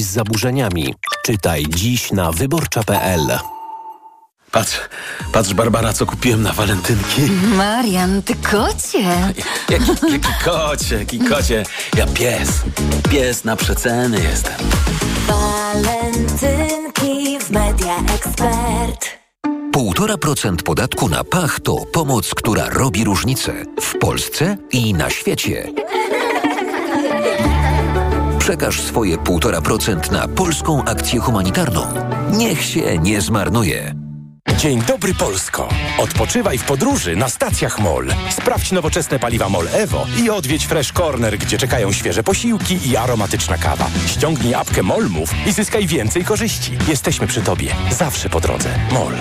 z zaburzeniami. Czytaj dziś na wyborcza.pl. Patrz, patrz Barbara, co kupiłem na walentynki. Marian, ty kocie. Jaki, jaki kocie, jaki kocie. Ja pies, pies na przeceny jestem. Walentynki w Media Expert. 1,5% podatku na pach to pomoc, która robi różnicę w Polsce i na świecie. Przekaż swoje 1,5% na polską akcję humanitarną. Niech się nie zmarnuje. Dzień dobry Polsko! Odpoczywaj w podróży na stacjach MOL. Sprawdź nowoczesne paliwa MOL Evo i odwiedź Fresh Corner, gdzie czekają świeże posiłki i aromatyczna kawa. Ściągnij apkę MOL Move i zyskaj więcej korzyści. Jesteśmy przy Tobie. Zawsze po drodze. MOL.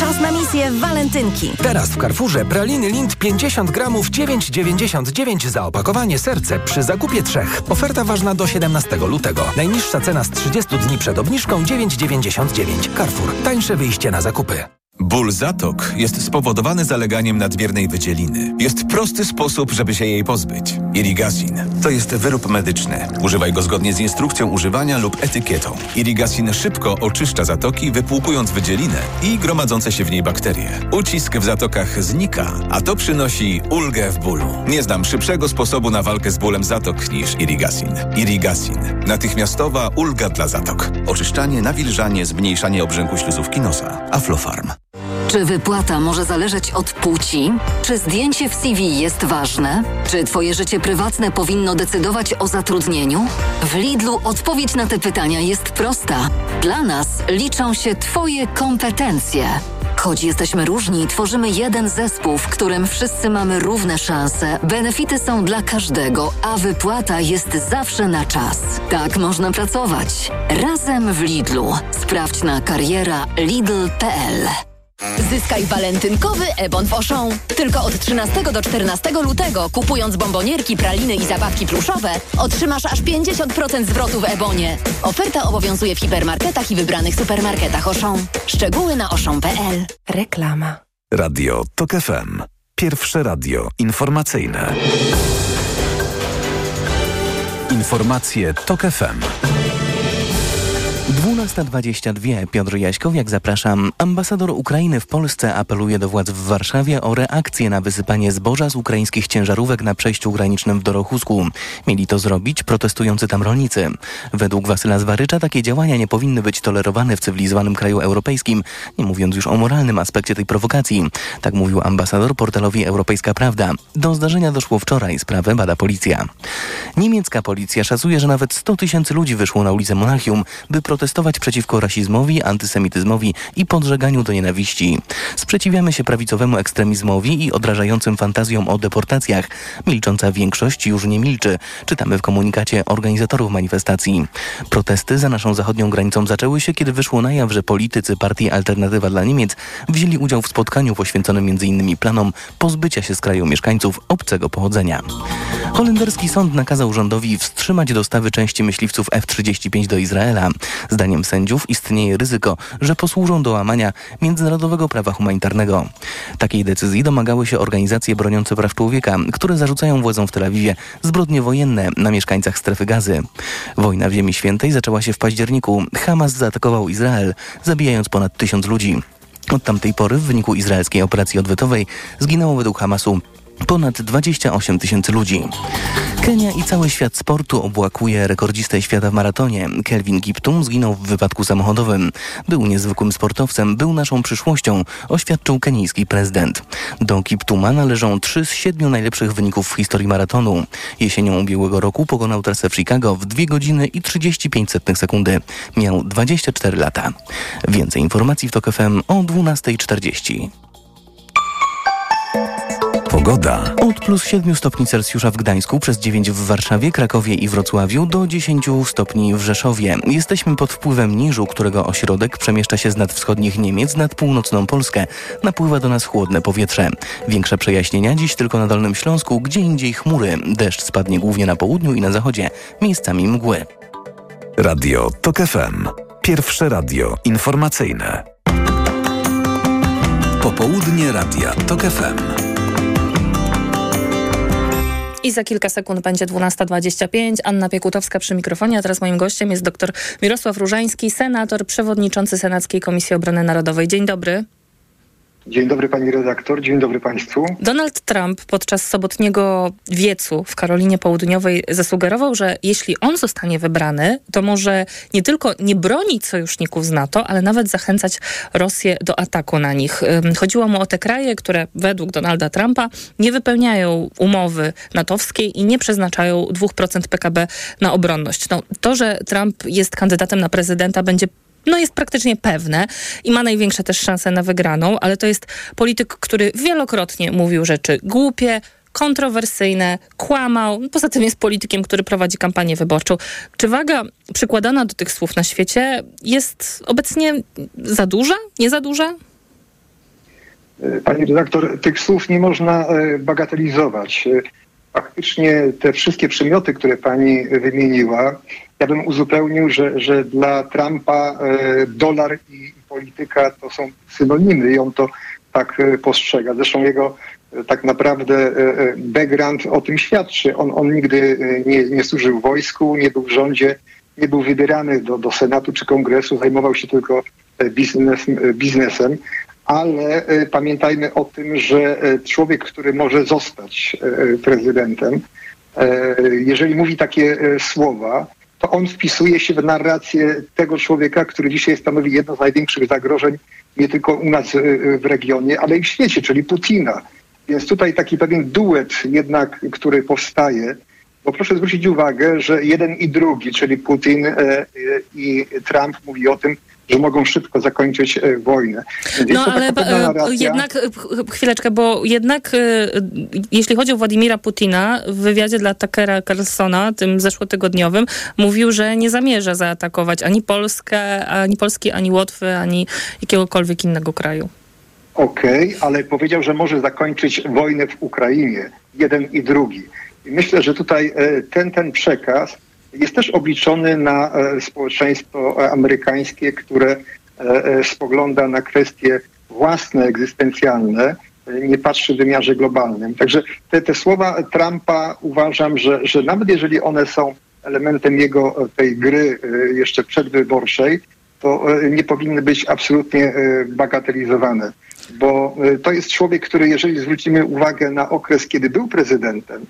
Czas na misję walentynki. Teraz w Carrefourze praliny Lind 50 gramów 9,99 za opakowanie serce przy zakupie trzech. Oferta ważna do 17 lutego. Najniższa cena z 30 dni przed obniżką 9,99. Carrefour. Tańsze wyjście na zakupy. Ból zatok jest spowodowany zaleganiem nadmiernej wydzieliny. Jest prosty sposób, żeby się jej pozbyć. Irrigasin. To jest wyrób medyczny. Używaj go zgodnie z instrukcją używania lub etykietą. Irrigasin szybko oczyszcza zatoki, wypłukując wydzielinę i gromadzące się w niej bakterie. Ucisk w zatokach znika, a to przynosi ulgę w bólu. Nie znam szybszego sposobu na walkę z bólem zatok niż Irrigasin. Irrigasin. Natychmiastowa ulga dla zatok. Oczyszczanie, nawilżanie, zmniejszanie obrzęku śluzówki nosa. Aflofarm. Czy wypłata może zależeć od płci? Czy zdjęcie w CV jest ważne? Czy Twoje życie prywatne powinno decydować o zatrudnieniu? W Lidlu odpowiedź na te pytania jest prosta. Dla nas liczą się Twoje kompetencje. Choć jesteśmy różni, tworzymy jeden zespół, w którym wszyscy mamy równe szanse, benefity są dla każdego, a wypłata jest zawsze na czas. Tak można pracować. Razem w Lidlu. Sprawdź na kariera lidl.pl. Zyskaj walentynkowy Ebon w Auchan. Tylko od 13 do 14 lutego, kupując bombonierki, praliny i zabawki pluszowe, otrzymasz aż 50% zwrotu w Ebonie. Oferta obowiązuje w hipermarketach i wybranych supermarketach Auchan. Szczegóły na auchan.pl. Reklama. Radio TOK FM. Pierwsze radio informacyjne. Informacje TOK FM. 12.22. Piotr Jaśkowiak, zapraszam. Ambasador Ukrainy w Polsce apeluje do władz w Warszawie o reakcję na wysypanie zboża z ukraińskich ciężarówek na przejściu granicznym w Dorochusku. Mieli to zrobić protestujący tam rolnicy. Według Wasyla Zwarycza takie działania nie powinny być tolerowane w cywilizowanym kraju europejskim, nie mówiąc już o moralnym aspekcie tej prowokacji. Tak mówił ambasador portalowi Europejska Prawda. Do zdarzenia doszło wczoraj. Sprawę bada policja. Niemiecka policja szacuje, że nawet 100 tysięcy ludzi wyszło na ulicę Monachium, by protestować przeciwko rasizmowi, antysemityzmowi i podżeganiu do nienawiści. Sprzeciwiamy się prawicowemu ekstremizmowi i odrażającym fantazjom o deportacjach. Milcząca większość już nie milczy, czytamy w komunikacie organizatorów manifestacji. Protesty za naszą zachodnią granicą zaczęły się, kiedy wyszło na jaw, że politycy partii Alternatywa dla Niemiec wzięli udział w spotkaniu poświęconym m.in. planom pozbycia się z kraju mieszkańców obcego pochodzenia. Holenderski sąd nakazał rządowi wstrzymać dostawy części myśliwców F-35 do Izraela. Zdaniem sędziów istnieje ryzyko, że posłużą do łamania międzynarodowego prawa humanitarnego. Takiej decyzji domagały się organizacje broniące praw człowieka, które zarzucają władzom w Tel Awiwie zbrodnie wojenne na mieszkańcach strefy gazy. Wojna w Ziemi Świętej zaczęła się w październiku. Hamas zaatakował Izrael, zabijając ponad tysiąc ludzi. Od tamtej pory w wyniku izraelskiej operacji odwetowej zginęło według Hamasu Ponad 28 tysięcy ludzi. Kenia i cały świat sportu obłakuje rekordzistę świata w maratonie. Kelvin Kiptum zginął w wypadku samochodowym. Był niezwykłym sportowcem, był naszą przyszłością, oświadczył kenijski prezydent. Do Kiptuma należą trzy z siedmiu najlepszych wyników w historii maratonu. Jesienią ubiegłego roku pokonał trasę w Chicago w 2 godziny i 35 sekundy. Miał 24 lata. Więcej informacji w TOK FM o 12.40. Pogoda. Od plus 7 stopni Celsjusza w Gdańsku, przez 9 w Warszawie, Krakowie i Wrocławiu, do 10 stopni w Rzeszowie. Jesteśmy pod wpływem niżu, którego ośrodek przemieszcza się z nadwschodnich Niemiec nad północną Polskę. Napływa do nas chłodne powietrze. Większe przejaśnienia dziś tylko na Dolnym Śląsku, gdzie indziej chmury. Deszcz spadnie głównie na południu i na zachodzie, miejscami mgły. Radio TOK FM. Pierwsze radio informacyjne. Popołudnie Radia TOK FM. I za kilka sekund będzie 12.25. Anna Piekutowska przy mikrofonie, a teraz moim gościem jest dr Mirosław Różański, senator, przewodniczący Senackiej Komisji Obrony Narodowej. Dzień dobry. Dzień dobry pani redaktor, dzień dobry państwu. Donald Trump podczas sobotniego wiecu w Karolinie Południowej zasugerował, że jeśli on zostanie wybrany, to może nie tylko nie bronić sojuszników z NATO, ale nawet zachęcać Rosję do ataku na nich. Chodziło mu o te kraje, które według Donalda Trumpa nie wypełniają umowy natowskiej i nie przeznaczają 2% PKB na obronność. No, to, że Trump jest kandydatem na prezydenta będzie no jest praktycznie pewne i ma największe też szanse na wygraną, ale to jest polityk, który wielokrotnie mówił rzeczy głupie, kontrowersyjne, kłamał. Poza tym jest politykiem, który prowadzi kampanię wyborczą. Czy waga przykładana do tych słów na świecie jest obecnie za duża? Nie za duża? Pani redaktor, tych słów nie można e, bagatelizować. E, faktycznie te wszystkie przymioty, które pani wymieniła, ja bym uzupełnił, że, że dla Trumpa e, dolar i polityka to są synonimy i on to tak e, postrzega. Zresztą jego e, tak naprawdę background o tym świadczy. On, on nigdy nie, nie służył wojsku, nie był w rządzie, nie był wybierany do, do Senatu czy Kongresu, zajmował się tylko biznes, biznesem. Ale pamiętajmy o tym, że człowiek, który może zostać prezydentem, jeżeli mówi takie słowa, to on wpisuje się w narrację tego człowieka, który dzisiaj stanowi jedno z największych zagrożeń nie tylko u nas y, y, w regionie, ale i w świecie, czyli Putina. Więc tutaj taki pewien duet jednak, który powstaje, bo proszę zwrócić uwagę, że jeden i drugi, czyli Putin e, e, i Trump mówi o tym, że mogą szybko zakończyć e, wojnę. No ale jednak, chwileczkę, bo jednak jeśli chodzi o Władimira Putina, w wywiadzie dla Tuckera Carlsona, tym zeszłotygodniowym, mówił, że nie zamierza zaatakować ani Polskę, ani Polski, ani Łotwy, ani jakiegokolwiek innego kraju. Okej, okay, ale powiedział, że może zakończyć wojnę w Ukrainie. Jeden i drugi. I myślę, że tutaj e, ten, ten przekaz jest też obliczony na e, społeczeństwo amerykańskie, które e, spogląda na kwestie własne, egzystencjalne, nie patrzy w wymiarze globalnym. Także te, te słowa Trumpa uważam, że, że nawet jeżeli one są elementem jego tej gry jeszcze przedwyborczej, to nie powinny być absolutnie bagatelizowane. Bo to jest człowiek, który jeżeli zwrócimy uwagę na okres, kiedy był prezydentem,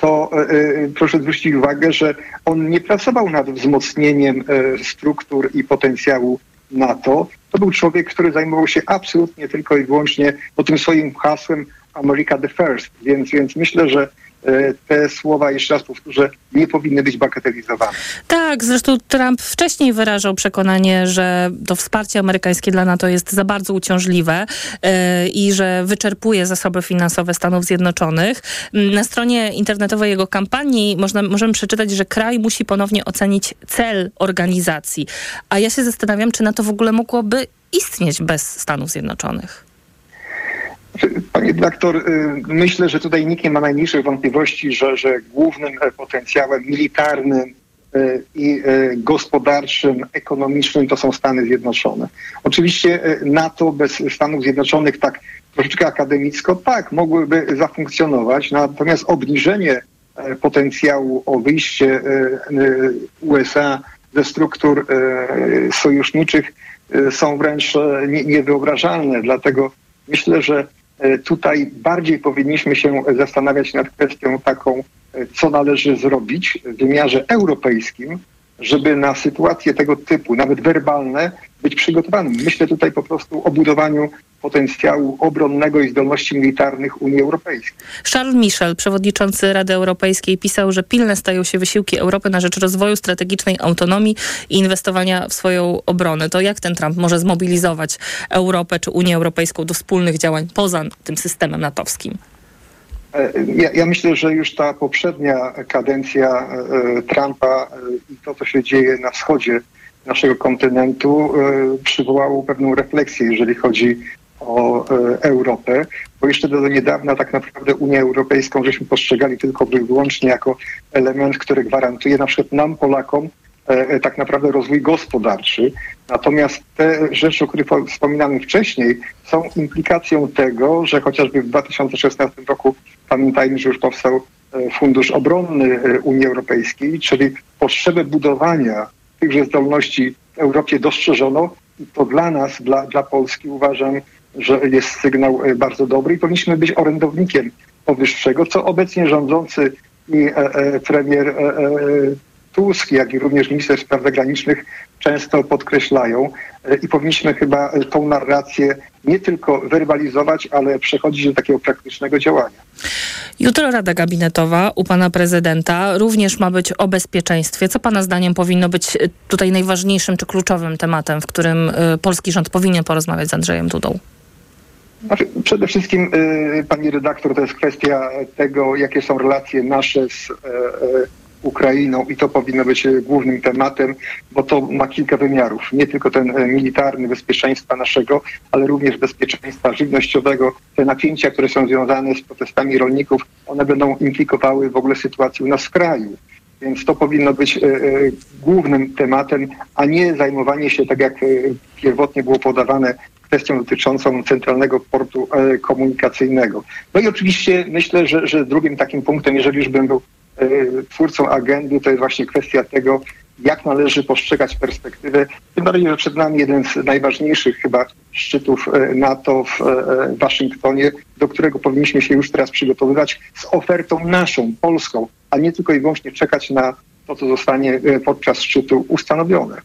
to e, e, proszę zwrócić uwagę, że on nie pracował nad wzmocnieniem e, struktur i potencjału NATO. To był człowiek, który zajmował się absolutnie tylko i wyłącznie o tym swoim hasłem America the First. Więc, więc myślę, że te słowa, jeszcze raz powtórzę, nie powinny być bagatelizowane. Tak, zresztą Trump wcześniej wyrażał przekonanie, że to wsparcie amerykańskie dla NATO jest za bardzo uciążliwe yy, i że wyczerpuje zasoby finansowe Stanów Zjednoczonych. Na stronie internetowej jego kampanii można, możemy przeczytać, że kraj musi ponownie ocenić cel organizacji. A ja się zastanawiam, czy NATO w ogóle mogłoby istnieć bez Stanów Zjednoczonych. Panie dyrektor, y, myślę, że tutaj nikt nie ma najmniejszych wątpliwości, że, że głównym e, potencjałem militarnym e, i e, gospodarczym, ekonomicznym to są Stany Zjednoczone. Oczywiście NATO bez Stanów Zjednoczonych tak troszeczkę akademicko, tak, mogłyby zafunkcjonować, natomiast obniżenie potencjału o wyjście USA ze struktur sojuszniczych są wręcz niewyobrażalne. Dlatego myślę, że tutaj bardziej powinniśmy się zastanawiać nad kwestią taką, e, co należy zrobić w wymiarze europejskim, żeby na sytuacje tego typu, nawet werbalne, być przygotowanym. Myślę tutaj po prostu o budowaniu potencjału obronnego i zdolności militarnych Unii Europejskiej. Charles Michel, przewodniczący Rady Europejskiej, pisał, że pilne stają się wysiłki Europy na rzecz rozwoju strategicznej autonomii i inwestowania w swoją obronę. To jak ten Trump może zmobilizować Europę czy Unię Europejską do wspólnych działań poza tym systemem natowskim? E, ja, ja, myślę, że już ta poprzednia kadencja e, Trumpa e, i to, co się dzieje na wschodzie naszego kontynentu, przywołało pewną refleksję, jeżeli chodzi o Europę, bo jeszcze do niedawna tak naprawdę Unię Europejską żeśmy postrzegali tylko wyłącznie jako element, który gwarantuje na przykład nam, Polakom, tak naprawdę rozwój gospodarczy. Natomiast te rzeczy, o których wspominałem wcześniej, są implikacją tego, że chociażby w 2016 roku pamiętajmy, że już powstał e, fundusz obronny e, Unii Europejskiej, czyli potrzebę budowania tychże zdolności w Europie dostrzeżono i to dla nas, dla, dla Polski uważam, że jest sygnał e, bardzo dobry i powinniśmy być orędownikiem powyższego, co obecnie rządzący i e, e, premier Tusk, jak i również minister spraw zagranicznych często podkreślają i powinniśmy chyba tą narrację nie tylko werbalizować, ale przechodzić do takiego praktycznego działania. Jutro Rada Gabinetowa u pana prezydenta również ma być o bezpieczeństwie. Co pana zdaniem powinno być tutaj najważniejszym czy kluczowym tematem, w którym polski rząd powinien porozmawiać z Andrzejem Dudą? Znaczy, przede wszystkim, y, pani redaktor, to jest kwestia tego, jakie są relacje nasze z e, Ukrainą i to powinno być głównym tematem, bo to ma kilka wymiarów. Nie tylko ten e, militarny, bezpieczeństwa naszego, ale również bezpieczeństwa żywnościowego. Te napięcia, które są związane z protestami rolników, one będą implikowały w ogóle sytuację u nas w kraju. Więc to powinno być e, głównym tematem, a nie zajmowanie się, tak jak pierwotnie było podawane, kwestią dotyczącą centralnego portu e, komunikacyjnego. No i oczywiście myślę, że, że drugim takim punktem, jeżeli już bym był e, twórcą agendy, to jest właśnie kwestia tego, jak należy postrzegać perspektywę. Tym bardziej, że przed nami jeden z najważniejszych chyba szczytów e, NATO w Waszyngtonie, do którego powinniśmy się już teraz przygotowywać z ofertą naszą, polską, a nie tylko i wyłącznie czekać na to, co zostanie e, podczas szczytu ustanowione.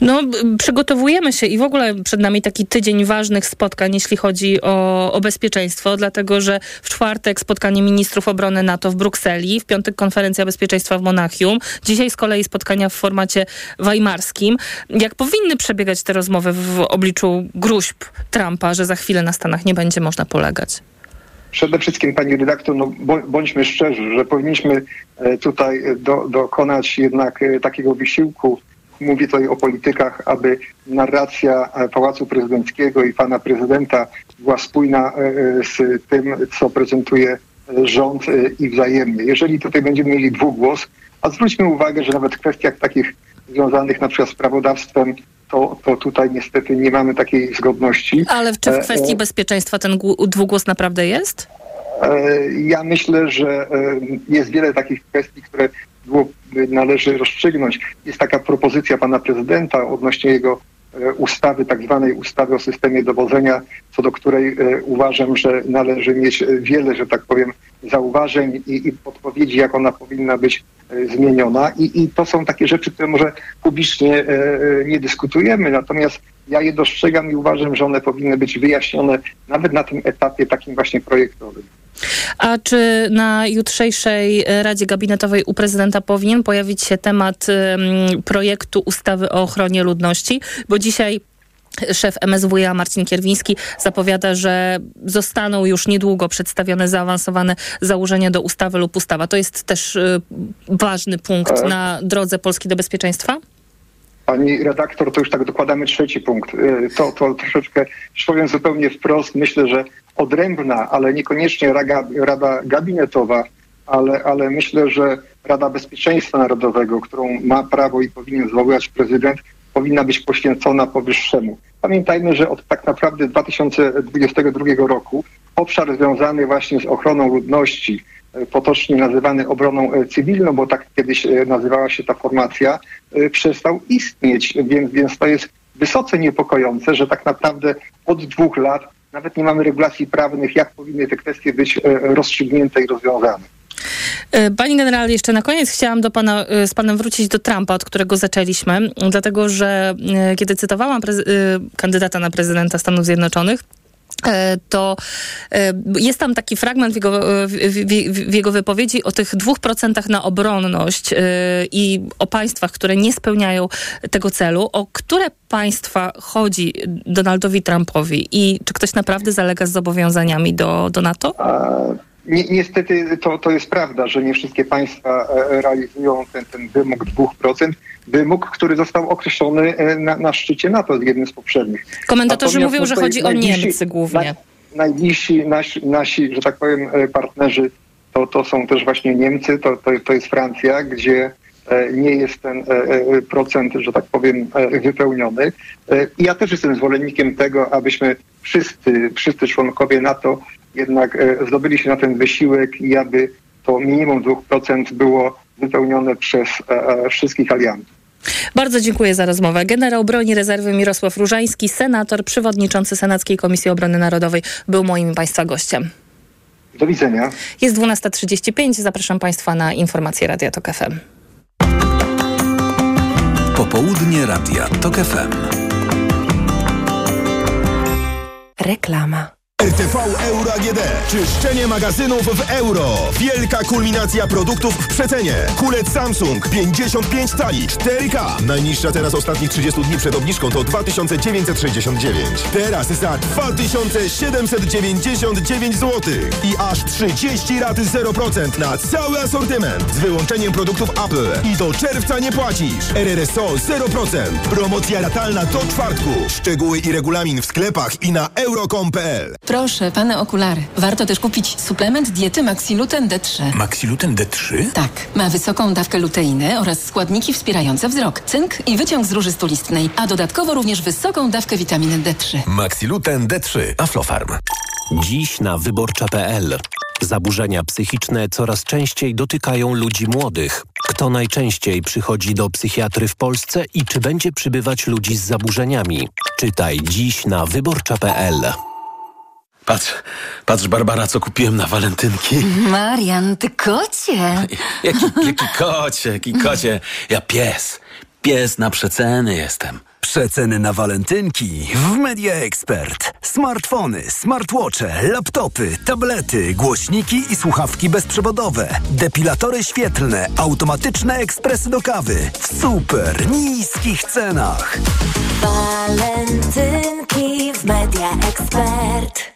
No, przygotowujemy się i w ogóle przed nami taki tydzień ważnych spotkań, jeśli chodzi o, o bezpieczeństwo, dlatego że w czwartek spotkanie ministrów obrony NATO w Brukseli, w piątek konferencja bezpieczeństwa w Monachium, dzisiaj z kolei spotkania w formacie weimarskim. Jak powinny przebiegać te rozmowy w obliczu gruźb Trumpa, że za chwilę na Stanach nie będzie można polegać? Przede wszystkim, pani redaktor, no, bądźmy szczerzy, że powinniśmy e, tutaj e, do, dokonać jednak e, takiego wysiłku, mówię tutaj o politykach, aby narracja Pałacu Prezydenckiego i pana prezydenta była spójna z tym, co prezentuje rząd i wzajemnie. Jeżeli tutaj będziemy mieli dwugłos, a zwróćmy uwagę, że nawet w kwestiach takich związanych na przykład z prawodawstwem, to, to tutaj niestety nie mamy takiej zgodności. Ale czy E, w kwestii e, bezpieczeństwa ten dwugłos naprawdę jest? E, Ja myślę, że e, jest wiele takich kwestii, które było, należy rozstrzygnąć. Jest taka propozycja pana prezydenta odnośnie jego e, ustawy, tak zwanej ustawy o systemie dowodzenia, co do której e, uważam, że należy mieć e, wiele, że tak powiem, zauważeń i, i podpowiedzi, jak ona powinna być e, zmieniona. I, I to są takie rzeczy, które może publicznie e, e, nie dyskutujemy, natomiast ja je dostrzegam i uważam, że one powinny być wyjaśnione nawet na tym etapie takim właśnie projektowym. A czy na jutrzejszej Radzie Gabinetowej u prezydenta powinien pojawić się temat em, projektu ustawy o ochronie ludności? Bo dzisiaj szef MSWiA Marcin Kierwiński zapowiada, że zostaną już niedługo przedstawione zaawansowane założenia do ustawy lub ustawa. To jest też e, ważny punkt Tak. na drodze Polski do bezpieczeństwa? Pani redaktor, to już tak dokładamy trzeci punkt. Y, To, to troszeczkę, już powiem zupełnie wprost, myślę, że odrębna, ale niekoniecznie Rada, Gabinetowa, ale, ale myślę, że Rada Bezpieczeństwa Narodowego, którą ma prawo i powinien zwoływać prezydent, powinna być poświęcona powyższemu. Pamiętajmy, że od tak naprawdę 2022 roku obszar związany właśnie z ochroną ludności, potocznie nazywany obroną e, cywilną, bo tak kiedyś e, nazywała się ta formacja, e, przestał istnieć, więc, więc to jest wysoce niepokojące, że tak naprawdę od dwóch lat nawet nie mamy regulacji prawnych, jak powinny te kwestie być rozstrzygnięte i rozwiązane. Pani general, jeszcze na koniec chciałam do pana, z panem wrócić do Trumpa, od którego zaczęliśmy, dlatego że kiedy cytowałam kandydata na prezydenta Stanów Zjednoczonych, to e, jest tam taki fragment w jego, e, w, jego wypowiedzi o tych dwóch procentach na obronność e, i o państwach, które nie spełniają tego celu. O które państwa chodzi Donaldowi Trumpowi i czy ktoś naprawdę zalega z zobowiązaniami do, do NATO? Ni niestety to, to jest prawda, że nie wszystkie państwa e, realizują ten, ten wymóg 2%. Wymóg, który został określony e, na, na szczycie NATO, jednym z poprzednich. Komentatorzy Natomiast mówią, że chodzi o Niemcy głównie. Najbliżsi nasi, nasi, że tak powiem, e, partnerzy to, to są też właśnie Niemcy, to, to, to jest Francja, gdzie nie jest ten procent, że tak powiem, wypełniony. Ja też jestem zwolennikiem tego, abyśmy wszyscy, wszyscy członkowie NATO jednak e, zdobyli się na ten wysiłek i aby to minimum 2% było wypełnione przez e, e, wszystkich aliantów. Bardzo dziękuję za rozmowę. Generał broni rezerwy Mirosław Różański, senator, przewodniczący Senackiej Komisji Obrony Narodowej, był moim Państwa gościem. Do widzenia. Jest 12.35. Zapraszam Państwa na informacje Radia Tok FM. Popołudnie Radia TOK FM. Reklama. RTV Euro AGD. Czyszczenie magazynów w euro. Wielka kulminacja produktów w przecenie. Kulec Samsung 55 cali 4K. Najniższa teraz ostatnich 30 dni przed obniżką to 2969. Teraz za 2799 zł. I aż 30 raty 0% na cały asortyment. Z wyłączeniem produktów Apple. I do czerwca nie płacisz. RRSO 0%. Promocja ratalna do czwartku. Szczegóły i regulamin w sklepach i na euro.com.pl. Proszę, pane okulary. Warto też kupić suplement diety Maxiluten D3. Maxiluten D3? Tak. Ma wysoką dawkę luteiny oraz składniki wspierające wzrok, cynk i wyciąg z róży stulistnej, a dodatkowo również wysoką dawkę witaminy D3. Maxiluten D3. Aflofarm. Dziś na wyborcza.pl. Zaburzenia psychiczne coraz częściej dotykają ludzi młodych. Kto najczęściej przychodzi do psychiatry w Polsce i czy będzie przybywać ludzi z zaburzeniami? Czytaj dziś na wyborcza.pl. Patrz, patrz Barbara, co kupiłem na walentynki. Marian, ty kocie! Jaki, jaki kocie, jaki kocie. Ja pies, pies na przeceny jestem. Przeceny na walentynki w Media Expert. Smartfony, smartwatche, laptopy, tablety, głośniki i słuchawki bezprzewodowe, depilatory świetlne, automatyczne ekspresy do kawy w super niskich cenach. Walentynki w Media Expert.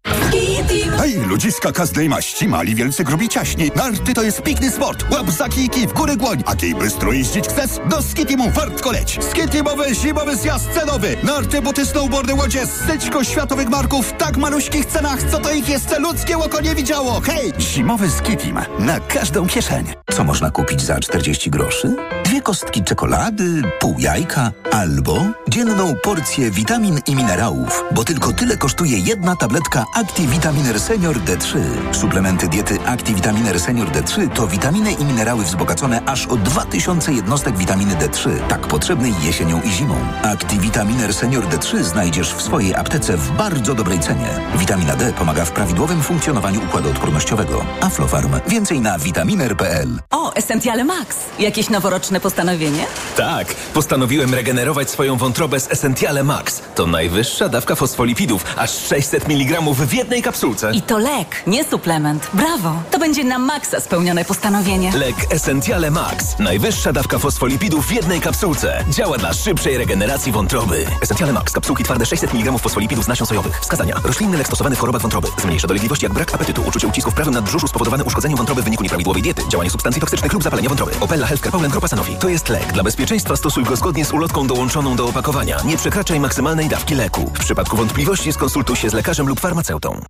Hej, ludziska każdej maści, mali, wielcy, grubi, ciaśni. Narty to jest pikny sport. Łap za kijki, w górę głoń. A kiej bystro jeździć chcesz? Do Skitimu wartko leć. Skitimowy zimowy zjazd cenowy. Narty, buty, snowboardy, łodzie, syćko światowych marków w tak maluśkich cenach, co to ich jeszcze ludzkie oko nie widziało. Hej! Zimowy Skitim na każdą kieszeń. Co można kupić za 40 groszy? Dwie kostki czekolady, pół jajka albo dzienną porcję witamin i minerałów, bo tylko tyle kosztuje jedna tabletka ActiVitaminer Senior D3. Suplementy diety ActiVitaminer Senior D3 to witaminy i minerały wzbogacone aż o 2000 jednostek witaminy D3, tak potrzebnej jesienią i zimą. ActiVitaminer Senior D3 znajdziesz w swojej aptece w bardzo dobrej cenie. Witamina D pomaga w prawidłowym funkcjonowaniu układu odpornościowego. Aflofarm. Więcej na vitaminer.pl. O, Essentiale Max. Jakieś noworoczne postanowienie? Tak, postanowiłem regenerować swoją wątrobę z Essentiale Max. To najwyższa dawka fosfolipidów, aż 600 mg w jednej kapsułce. I to lek, nie suplement. Brawo! To będzie na maksa spełnione postanowienie. Lek Essentiale Max. Najwyższa dawka fosfolipidów w jednej kapsułce. Działa dla szybszej regeneracji wątroby. Essentiale Max. Kapsułki twarde 600 mg fosfolipidów z nasion sojowych. Wskazania. Roślinny lek stosowany w chorobach wątroby. Zmniejsza dolegliwości jak brak apetytu, uczucie ucisku w prawym nadbrzuszu spowodowane uszkodzeniem wątroby w wyniku nieprawidłowej diety, działanie substancji toksycznych lub zapalenia wątroby. Opella Healthcare Poland Grupa Sanofi. To jest lek. Dla bezpieczeństwa stosuj go zgodnie z ulotką dołączoną do opakowania. Nie przekraczaj maksymalnej dawki leku. W przypadku wątpliwości skonsultuj się z lekarzem lub farmaceutą.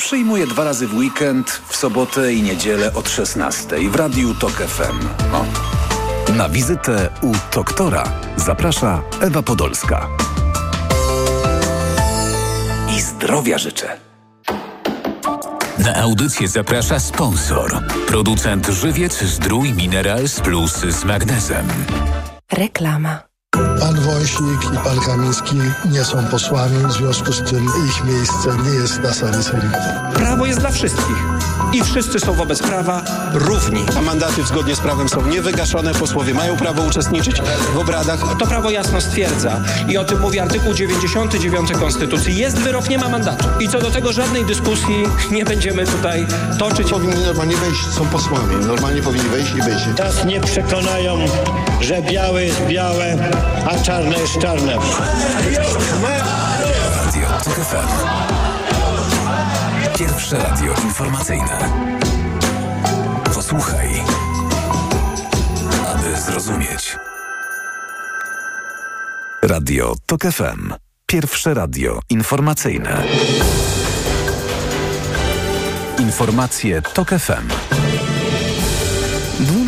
Przyjmuję dwa razy w weekend, w sobotę i niedzielę od 16 w Radiu TOK FM. O. Na wizytę u doktora zaprasza Ewa Podolska. I zdrowia życzę. Na audycję zaprasza sponsor. Producent Żywiec Zdrój Minerals Plus z magnezem. Reklama. Pan Wąsik i pan Kamiński nie są posłami, w związku z tym ich miejsce nie jest na sali sejmowej. Prawo jest dla wszystkich i wszyscy są wobec prawa równi. A mandaty zgodnie z prawem są niewygaszone, posłowie mają prawo uczestniczyć w obradach. To prawo jasno stwierdza i o tym mówi artykuł 99 Konstytucji. Jest wyrok, nie ma mandatu. I co do tego żadnej dyskusji nie będziemy tutaj toczyć. Powinni normalnie wejść, są posłami, normalnie powinni wejść i wyjść. Nas nie przekonają, że białe jest białe, a czarne jest czarne. Radio TOK FM. Pierwsze radio informacyjne. Słuchaj, aby zrozumieć. Radio TOK FM. Pierwsze radio informacyjne. Informacje TOK FM.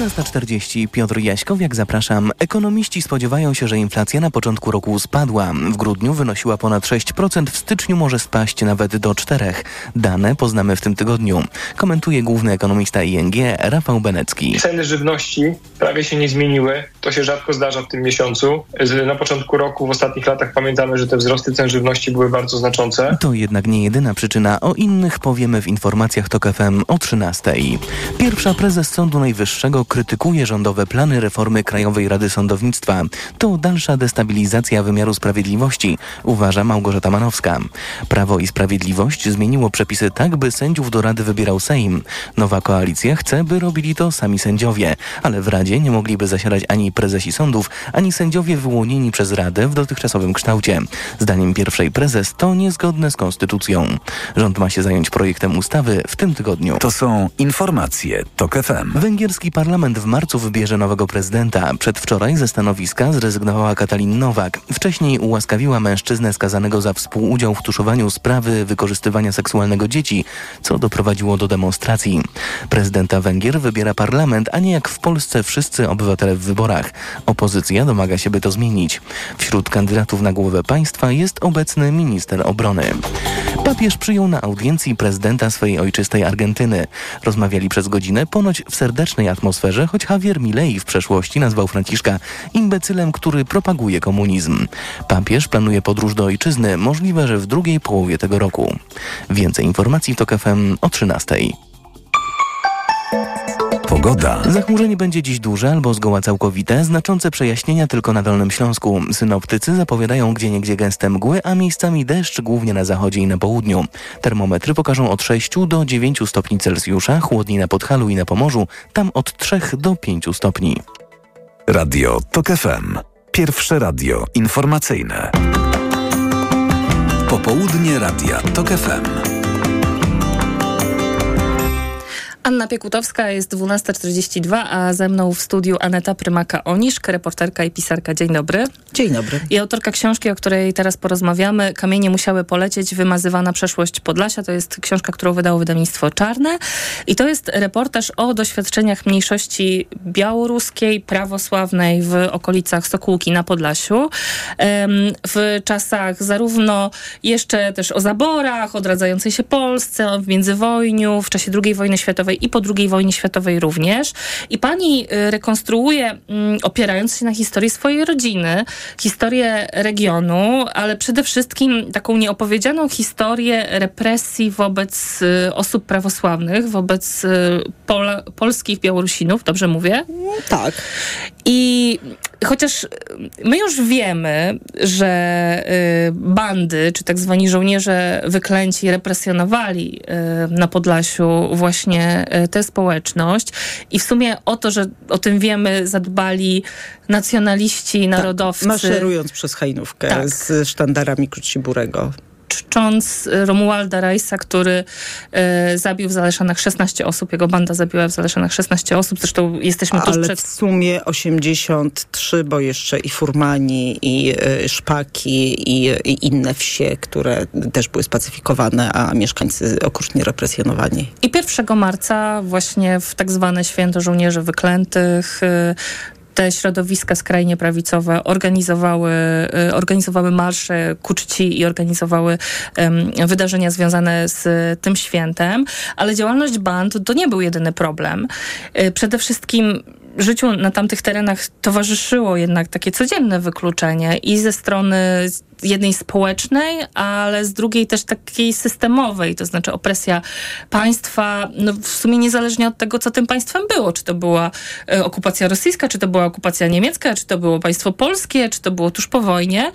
12.40 Piotr Jaśkowiak, zapraszam. Ekonomiści spodziewają się, że inflacja na początku roku spadła. W grudniu wynosiła ponad 6%, w styczniu może spaść nawet do 4%. Dane poznamy w tym tygodniu. Komentuje główny ekonomista ING Rafał Benecki. Ceny żywności prawie się nie zmieniły. To się rzadko zdarza w tym miesiącu. Na początku roku, w ostatnich latach pamiętamy, że te wzrosty cen żywności były bardzo znaczące. To jednak nie jedyna przyczyna. O innych powiemy w informacjach TOK FM o 13.00. Pierwsza prezes Sądu Najwyższego krytykuje rządowe plany reformy Krajowej Rady Sądownictwa. To dalsza destabilizacja wymiaru sprawiedliwości, uważa Małgorzata Manowska. Prawo i Sprawiedliwość zmieniło przepisy tak, by sędziów do Rady wybierał Sejm. Nowa koalicja chce, by robili to sami sędziowie, ale w Radzie nie mogliby zasiadać ani prezesi sądów, ani sędziowie wyłonieni przez Radę w dotychczasowym kształcie. Zdaniem pierwszej prezes to niezgodne z konstytucją. Rząd ma się zająć projektem ustawy w tym tygodniu. To są informacje TOK FM. Węgierski parlament w marcu wybierze nowego prezydenta. Przedwczoraj ze stanowiska zrezygnowała Katalin Nowak. Wcześniej ułaskawiła mężczyznę skazanego za współudział w tuszowaniu sprawy wykorzystywania seksualnego dzieci, co doprowadziło do demonstracji. Prezydenta Węgier wybiera parlament, a nie jak w Polsce wszyscy obywatele w wyborach. Opozycja domaga się, by to zmienić. Wśród kandydatów na głowę państwa jest obecny minister obrony. Papież przyjął na audiencji prezydenta swojej ojczystej Argentyny. Rozmawiali przez godzinę ponoć w serdecznej atmosferze, choć Javier Milei w przeszłości nazwał Franciszka imbecylem, który propaguje komunizm. Papież planuje podróż do ojczyzny, możliwe, że w drugiej połowie tego roku. Więcej informacji w TOK FM o 13. Pogoda. Zachmurzenie będzie dziś duże albo zgoła całkowite, znaczące przejaśnienia tylko na Dolnym Śląsku. Synoptycy zapowiadają gdzieniegdzie gęste mgły, a miejscami deszcz głównie na zachodzie i na południu. Termometry pokażą od 6 do 9 stopni Celsjusza, chłodniej na Podhalu i na Pomorzu, tam od 3 do 5 stopni. Radio TOK FM. Pierwsze radio informacyjne. Popołudnie Radia TOK FM. Anna Piekutowska, jest 12.42, a ze mną w studiu Aneta Prymaka-Oniszk, reporterka i pisarka. Dzień dobry. Dzień dobry. I autorka książki, o której teraz porozmawiamy, Kamienie musiały polecieć, wymazywana przeszłość Podlasia. To jest książka, którą wydało wydawnictwo Czarne. I to jest reportaż o doświadczeniach mniejszości białoruskiej, prawosławnej w okolicach Sokółki na Podlasiu. W czasach zarówno jeszcze też o zaborach, odradzającej się Polsce, w międzywojniu, w czasie II wojny światowej i po II wojnie światowej również. I pani y, rekonstruuje, mm, opierając się na historii swojej rodziny, historię regionu, ale przede wszystkim taką nieopowiedzianą historię represji wobec y, osób prawosławnych, wobec y, Pola, polskich Białorusinów, dobrze mówię? Tak. I chociaż my już wiemy, że bandy, czy tak zwani żołnierze wyklęci represjonowali na Podlasiu właśnie tę społeczność i w sumie o to, że o tym wiemy, zadbali nacjonaliści, narodowcy. Tak, maszerując przez Hajnówkę Tak. z sztandarami Kruciburego. Czcząc Romualda Rajsa, który e, zabił w Zaleszanach 16 osób. Jego banda zabiła w Zaleszanach 16 osób. Zresztą jesteśmy tuż Ale przed... w sumie 83, bo jeszcze i Furmani, i y, Szpaki, i, i inne wsie, które też były spacyfikowane, a mieszkańcy okrutnie represjonowani. I 1 marca właśnie w tak zwane święto żołnierzy wyklętych y, te środowiska skrajnie prawicowe organizowały, y, organizowały marsze ku czci i organizowały em, wydarzenia związane z tym świętem, ale działalność band to nie był jedyny problem. Y, Przede wszystkim życiu na tamtych terenach towarzyszyło jednak takie codzienne wykluczenie i ze strony jednej społecznej, ale z drugiej też takiej systemowej, to znaczy opresja państwa, no w sumie niezależnie od tego, co tym państwem było. Czy to była e, okupacja rosyjska, czy to była okupacja niemiecka, czy to było państwo polskie, czy to było tuż po wojnie.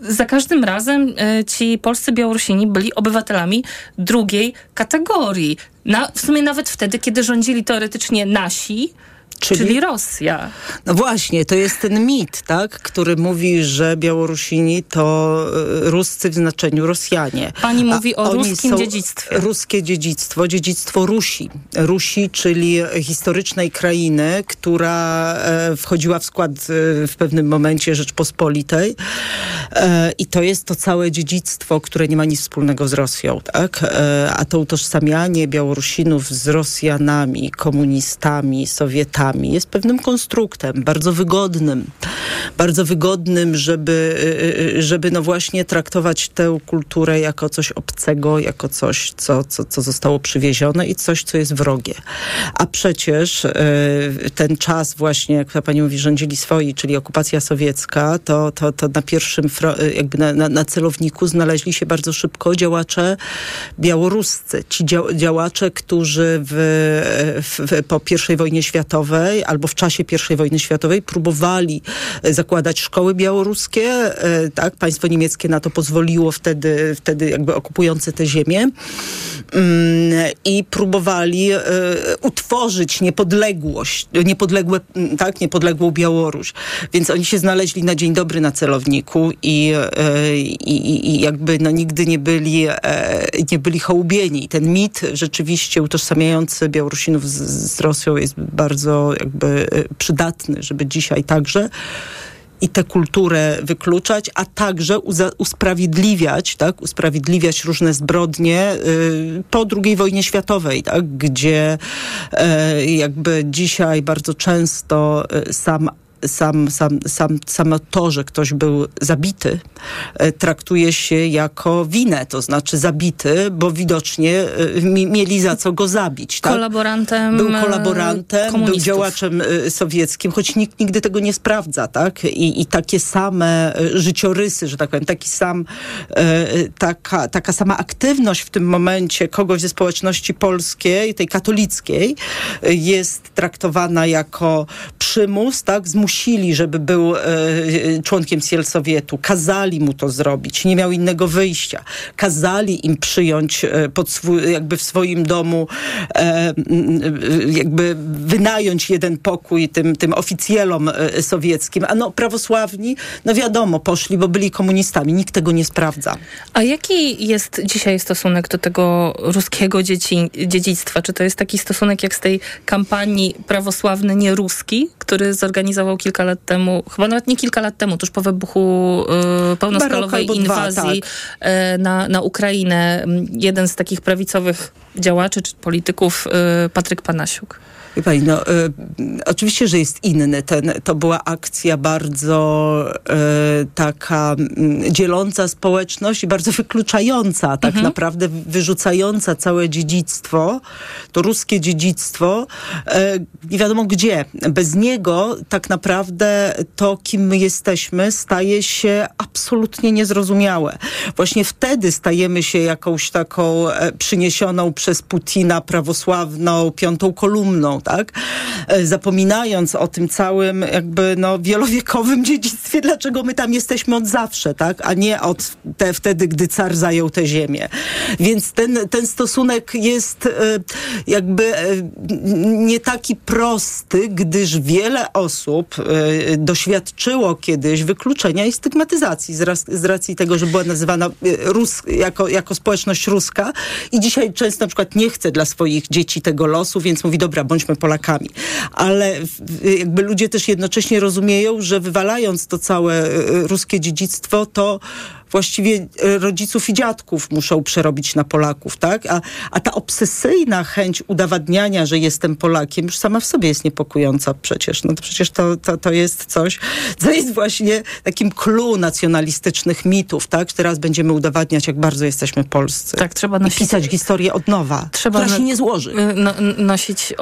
Za każdym razem e, ci polscy Białorusini byli obywatelami drugiej kategorii. Na, w sumie nawet wtedy, kiedy rządzili teoretycznie nasi, Czyli, Czyli Rosja. No właśnie, to jest ten mit, tak, który mówi, że Białorusini to e, ruscy w znaczeniu Rosjanie. Pani mówi o ruskim dziedzictwie. Ruskie dziedzictwo, dziedzictwo Rusi. Rusi, czyli historycznej krainy, która e, wchodziła w skład e, w pewnym momencie Rzeczpospolitej. I to jest to całe dziedzictwo, które nie ma nic wspólnego z Rosją, tak? A to utożsamianie Białorusinów z Rosjanami, komunistami, Sowietami, jest pewnym konstruktem, bardzo wygodnym. Bardzo wygodnym, żeby, y, y, żeby no właśnie traktować tę kulturę jako coś obcego, jako coś, co, co, co zostało przywiezione i coś, co jest wrogie. A przecież y, ten czas właśnie, jak pani mówi, rządzili swoi, czyli okupacja sowiecka, to, to, to na pierwszym, jakby na, na, na celowniku znaleźli się bardzo szybko działacze białoruscy. Ci działacze, którzy w, w, po I wojnie światowej albo w czasie I wojny światowej próbowali e, zakładać szkoły białoruskie. E, tak, państwo niemieckie na to pozwoliło wtedy, wtedy jakby okupujące te ziemię mm, i próbowali e, utworzyć niepodległość, niepodległe, tak, niepodległą Białoruś. Więc oni się znaleźli na dzień dobry na celowniku i, i, i jakby no, nigdy nie byli, nie byli hołubieni. Ten mit rzeczywiście utożsamiający Białorusinów z, z Rosją jest bardzo jakby y, przydatny, żeby dzisiaj także i tę kulturę wykluczać, a także usprawiedliwiać, tak, usprawiedliwiać różne zbrodnie y, po II wojnie światowej, tak, gdzie y, jakby dzisiaj bardzo często y, sam sam, sam, sam, samo to, że ktoś był zabity, e, traktuje się jako winę, to znaczy zabity, bo widocznie e, mieli za co go zabić. Tak? Kolaborantem Był kolaborantem, był działaczem e, sowieckim, choć nikt nigdy tego nie sprawdza, tak? I, i takie same życiorysy, że tak powiem, taki sam, taka, taka sama aktywność w tym momencie kogoś ze społeczności polskiej, tej katolickiej, jest traktowana jako przymus, tak? Zmuszenie zmusili, żeby był e, członkiem Sowietu, kazali mu to zrobić, nie miał innego wyjścia. Kazali im przyjąć e, pod swój, jakby w swoim domu, e, jakby wynająć jeden pokój tym, tym oficjelom sowieckim. A no prawosławni, no wiadomo, poszli, bo byli komunistami. Nikt tego nie sprawdza. A jaki jest dzisiaj stosunek do tego ruskiego dzieci, dziedzictwa? Czy to jest taki stosunek jak z tej kampanii prawosławny nie ruski, który zorganizował kilka lat temu, chyba nawet nie kilka lat temu, tuż po wybuchu y, pełnoskalowej inwazji dwa, tak. y, na, na Ukrainę, jeden z takich prawicowych działaczy czy polityków, y, Patryk Panasiuk. Wie pani, no, y, oczywiście, że jest inny. Ten, to była akcja bardzo y, taka y, dzieląca społeczność i bardzo wykluczająca, tak mhm. naprawdę wyrzucająca całe dziedzictwo, to ruskie dziedzictwo, y, nie wiadomo gdzie. Bez niego tak naprawdę to, kim my jesteśmy, staje się absolutnie niezrozumiałe. Właśnie wtedy stajemy się jakąś taką e, przyniesioną przez Putina prawosławną piątą kolumną, tak? E, zapominając o tym całym jakby no, wielowiekowym dziedzictwie, dlaczego my tam jesteśmy od zawsze, tak? A nie od te, wtedy, gdy car zajął tę ziemię. Więc ten, ten stosunek jest e, jakby e, nie taki prosty, gdyż wiele osób doświadczyło kiedyś wykluczenia i stygmatyzacji z, raz, z racji tego, że była nazywana Rus, jako, jako społeczność ruska i dzisiaj często na przykład nie chce dla swoich dzieci tego losu, więc mówi, dobra, bądźmy Polakami. Ale jakby ludzie też jednocześnie rozumieją, że wywalając to całe e, ruskie dziedzictwo, to właściwie e, rodziców i dziadków muszą przerobić na Polaków, tak? A, a ta obsesyjna chęć udowadniania, że jestem Polakiem, już sama w sobie jest niepokojąca przecież. No to przecież to, to, to jest coś, co jest właśnie takim clue nacjonalistycznych mitów, tak? Teraz będziemy udowadniać, jak bardzo jesteśmy polscy. Tak, trzeba nosić... I pisać historię od nowa, trzeba która się nie złoży. Y, no, nosić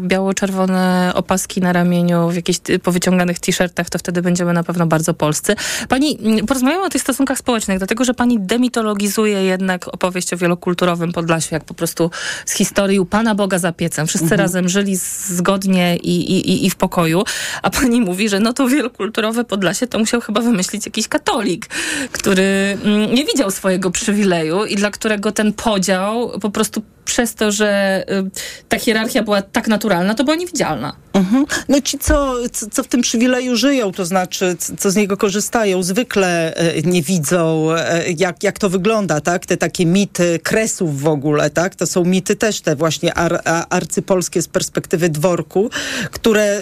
biało-czerwone opaski na ramieniu w jakichś powyciąganych t-shirtach, to wtedy będziemy na pewno bardzo polscy. Pani, mm, porozmawiamy o tych stosunkach społecznych społecznych, dlatego że pani demitologizuje jednak opowieść o wielokulturowym Podlasiu, jak po prostu z historii u Pana Boga za piecem. Wszyscy mhm. razem żyli zgodnie i, i, i w pokoju, a pani mówi, że no to wielokulturowe Podlasie to musiał chyba wymyślić jakiś katolik, który mm, nie widział swojego przywileju i dla którego ten podział po prostu przez to, że y, ta hierarchia była tak naturalna, to była niewidzialna. Mhm. No ci, co, co, w tym przywileju żyją, to znaczy, co z niego korzystają, zwykle e, nie widzą, e, jak, jak to wygląda, tak? Te takie mity kresów w ogóle, tak? To są mity też te właśnie ar, arcypolskie z perspektywy dworku, które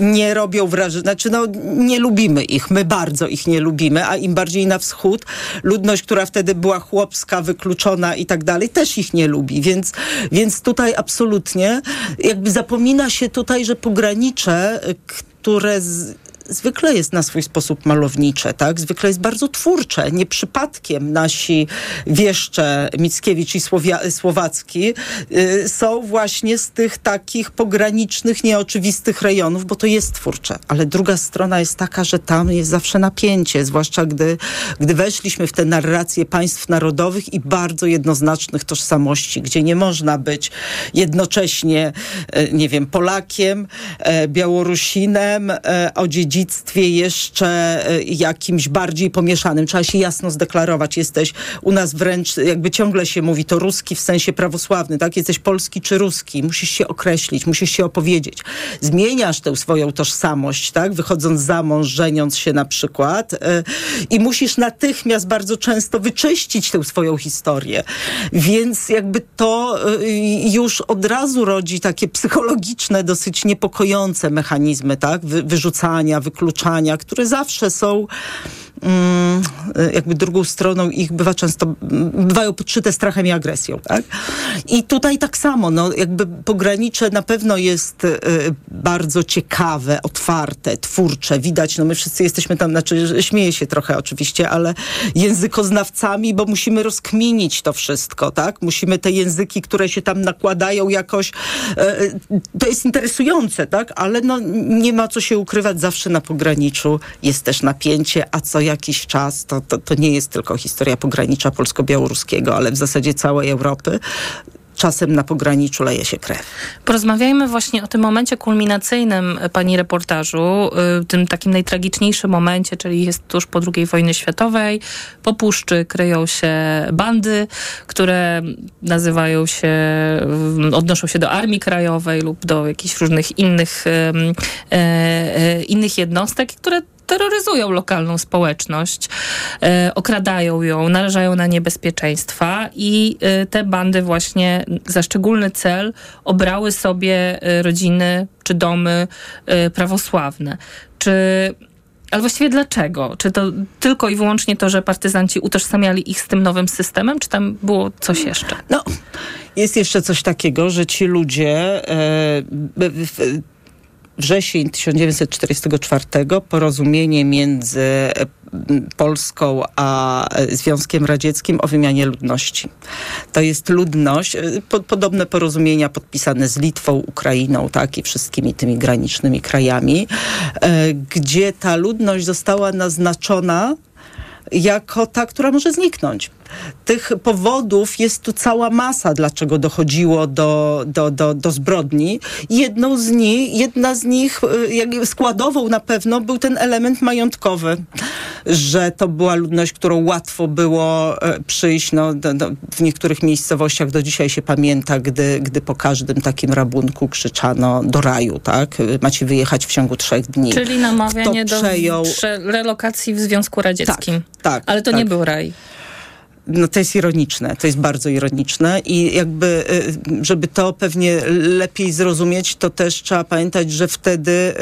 nie robią wrażenia, znaczy no nie lubimy ich, my bardzo ich nie lubimy, a im bardziej na wschód, ludność, która wtedy była chłopska, wykluczona i tak dalej, też ich nie lubi, więc, więc tutaj absolutnie jakby zapomina się tutaj, że pogranicze, które z, zwykle jest na swój sposób malownicze, tak? Zwykle jest bardzo twórcze. Nie przypadkiem nasi wieszcze Mickiewicz i Słowia Słowacki y, są właśnie z tych takich pogranicznych, nieoczywistych rejonów, bo to jest twórcze. Ale druga strona jest taka, że tam jest zawsze napięcie, zwłaszcza gdy, gdy weszliśmy w te narracje państw narodowych i bardzo jednoznacznych tożsamości, gdzie nie można być jednocześnie, y, nie wiem, Polakiem, y, Białorusinem, y, o dziedzictwie jeszcze y, jakimś bardziej pomieszanym. Trzeba się jasno zdeklarować. Jesteś u nas wręcz, jakby ciągle się mówi, to ruski w sensie prawosławny, tak? Jesteś polski czy ruski. Musisz się określić, musisz się opowiedzieć. Zmieniasz tę swoją tożsamość, tak? Wychodząc za mąż, żeniąc się na przykład y, i musisz natychmiast bardzo często wyczyścić tę swoją historię. Więc jakby to y, już od razu rodzi takie psychologiczne, dosyć niepokojące mechanizmy, tak? Wy, wyrzucania, wykluczania, które zawsze są jakby drugą stroną ich bywa często, bywają podszyte strachem i agresją, tak? I tutaj tak samo, no jakby pogranicze na pewno jest y, bardzo ciekawe, otwarte, twórcze, widać, no my wszyscy jesteśmy tam, znaczy śmieję się trochę oczywiście, ale językoznawcami, bo musimy rozkminić to wszystko, tak? Musimy te języki, które się tam nakładają jakoś, y, to jest interesujące, tak? Ale no nie ma co się ukrywać, zawsze na pograniczu jest też napięcie, a co jakiś czas, to, to, to nie jest tylko historia pogranicza polsko-białoruskiego, ale w zasadzie całej Europy, czasem na pograniczu leje się krew. Porozmawiajmy właśnie o tym momencie kulminacyjnym pani reportażu, y, tym takim najtragiczniejszym momencie, czyli jest tuż po II wojnie światowej. Po puszczy kryją się bandy, które nazywają się, y, odnoszą się do Armii Krajowej lub do jakichś różnych innych, e, innych jednostek, które terroryzują lokalną społeczność, e, okradają ją, narażają na niebezpieczeństwa i e, te bandy właśnie za szczególny cel obrały sobie e, rodziny czy domy prawosławne. Czy ale właściwie dlaczego? Czy to tylko i wyłącznie to, że partyzanci utożsamiali ich z tym nowym systemem, czy tam było coś jeszcze? No, jest jeszcze coś takiego, że ci ludzie wrzesień 1944 porozumienie między Polską a Związkiem Radzieckim o wymianie ludności. To jest ludność, po, podobne porozumienia podpisane z Litwą, Ukrainą, tak, i wszystkimi tymi granicznymi krajami, e, gdzie ta ludność została naznaczona jako ta, która może zniknąć. Tych powodów jest tu cała masa, dlaczego dochodziło do, do, do, do zbrodni. Jedną z nich, jedna z nich, jak składową na pewno, był ten element majątkowy, że to była ludność, którą łatwo było przyjść. No, do, do, w niektórych miejscowościach do dzisiaj się pamięta, gdy, gdy po każdym takim rabunku krzyczano do raju, tak? Macie wyjechać w ciągu trzech dni. Czyli namawianie do przejął... relokacji w Związku Radzieckim. Tak, tak. Ale to tak. nie był raj no to jest ironiczne, to jest bardzo ironiczne i jakby, żeby to pewnie lepiej zrozumieć, to też trzeba pamiętać, że wtedy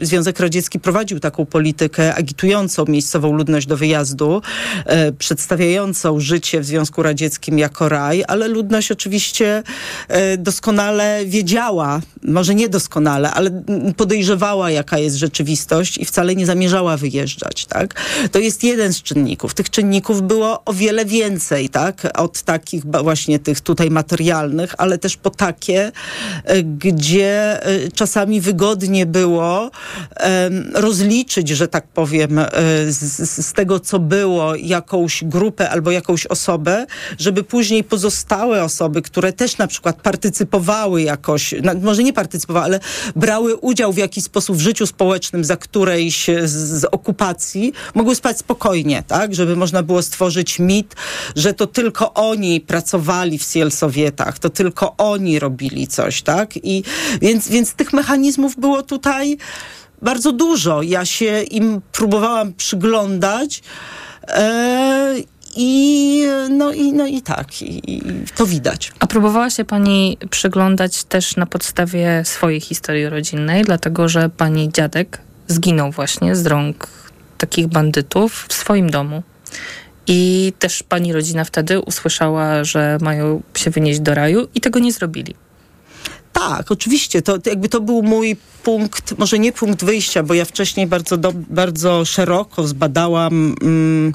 Związek Radziecki prowadził taką politykę agitującą miejscową ludność do wyjazdu, przedstawiającą życie w Związku Radzieckim jako raj, ale ludność oczywiście doskonale wiedziała, może nie doskonale, ale podejrzewała, jaka jest rzeczywistość i wcale nie zamierzała wyjeżdżać, tak? To jest jeden z czynników. Tych czynników było o wiele więcej więcej, tak? Od takich właśnie tych tutaj materialnych, ale też po takie, gdzie czasami wygodnie było rozliczyć, że tak powiem, z, z tego, co było, jakąś grupę albo jakąś osobę, żeby później pozostałe osoby, które też na przykład partycypowały jakoś, może nie partycypowały, ale brały udział w jakiś sposób w życiu społecznym za którejś z, z okupacji, mogły spać spokojnie, tak? Żeby można było stworzyć mit że to tylko oni pracowali w Sielsowietach, to tylko oni robili coś, tak? I więc, więc tych mechanizmów było tutaj bardzo dużo. Ja się im próbowałam przyglądać. E, i no, i no i tak, i, i, to widać. A próbowała się pani przyglądać też na podstawie swojej historii rodzinnej, dlatego że pani dziadek zginął właśnie z rąk takich bandytów w swoim domu. I też pani rodzina wtedy usłyszała, że mają się wynieść do raju i tego nie zrobili. Tak, oczywiście. To, jakby to był mój punkt, może nie punkt wyjścia, bo ja wcześniej bardzo, do, bardzo szeroko zbadałam mm,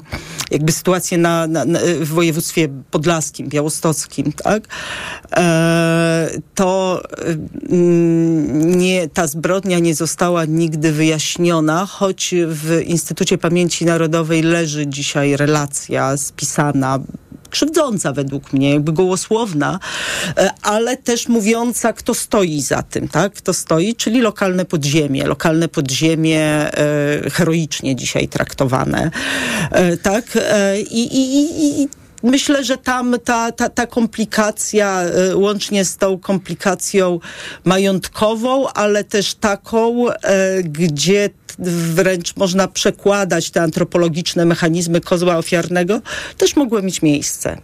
jakby sytuację na, na, na, w województwie podlaskim, białostockim, tak? E, to mm, nie, ta zbrodnia nie została nigdy wyjaśniona, choć w Instytucie Pamięci Narodowej leży dzisiaj relacja spisana krzywdząca według mnie, jakby gołosłowna, e, ale też mówiąca, kto stoi za tym, tak? Kto stoi, czyli lokalne podziemie. Lokalne podziemie e, heroicznie dzisiaj traktowane, e, tak? E, i, i, i myślę, że tam ta, ta, ta komplikacja, e, łącznie z tą komplikacją majątkową, ale też taką, e, gdzie wręcz można przekładać te antropologiczne mechanizmy kozła ofiarnego, też mogły mieć miejsce.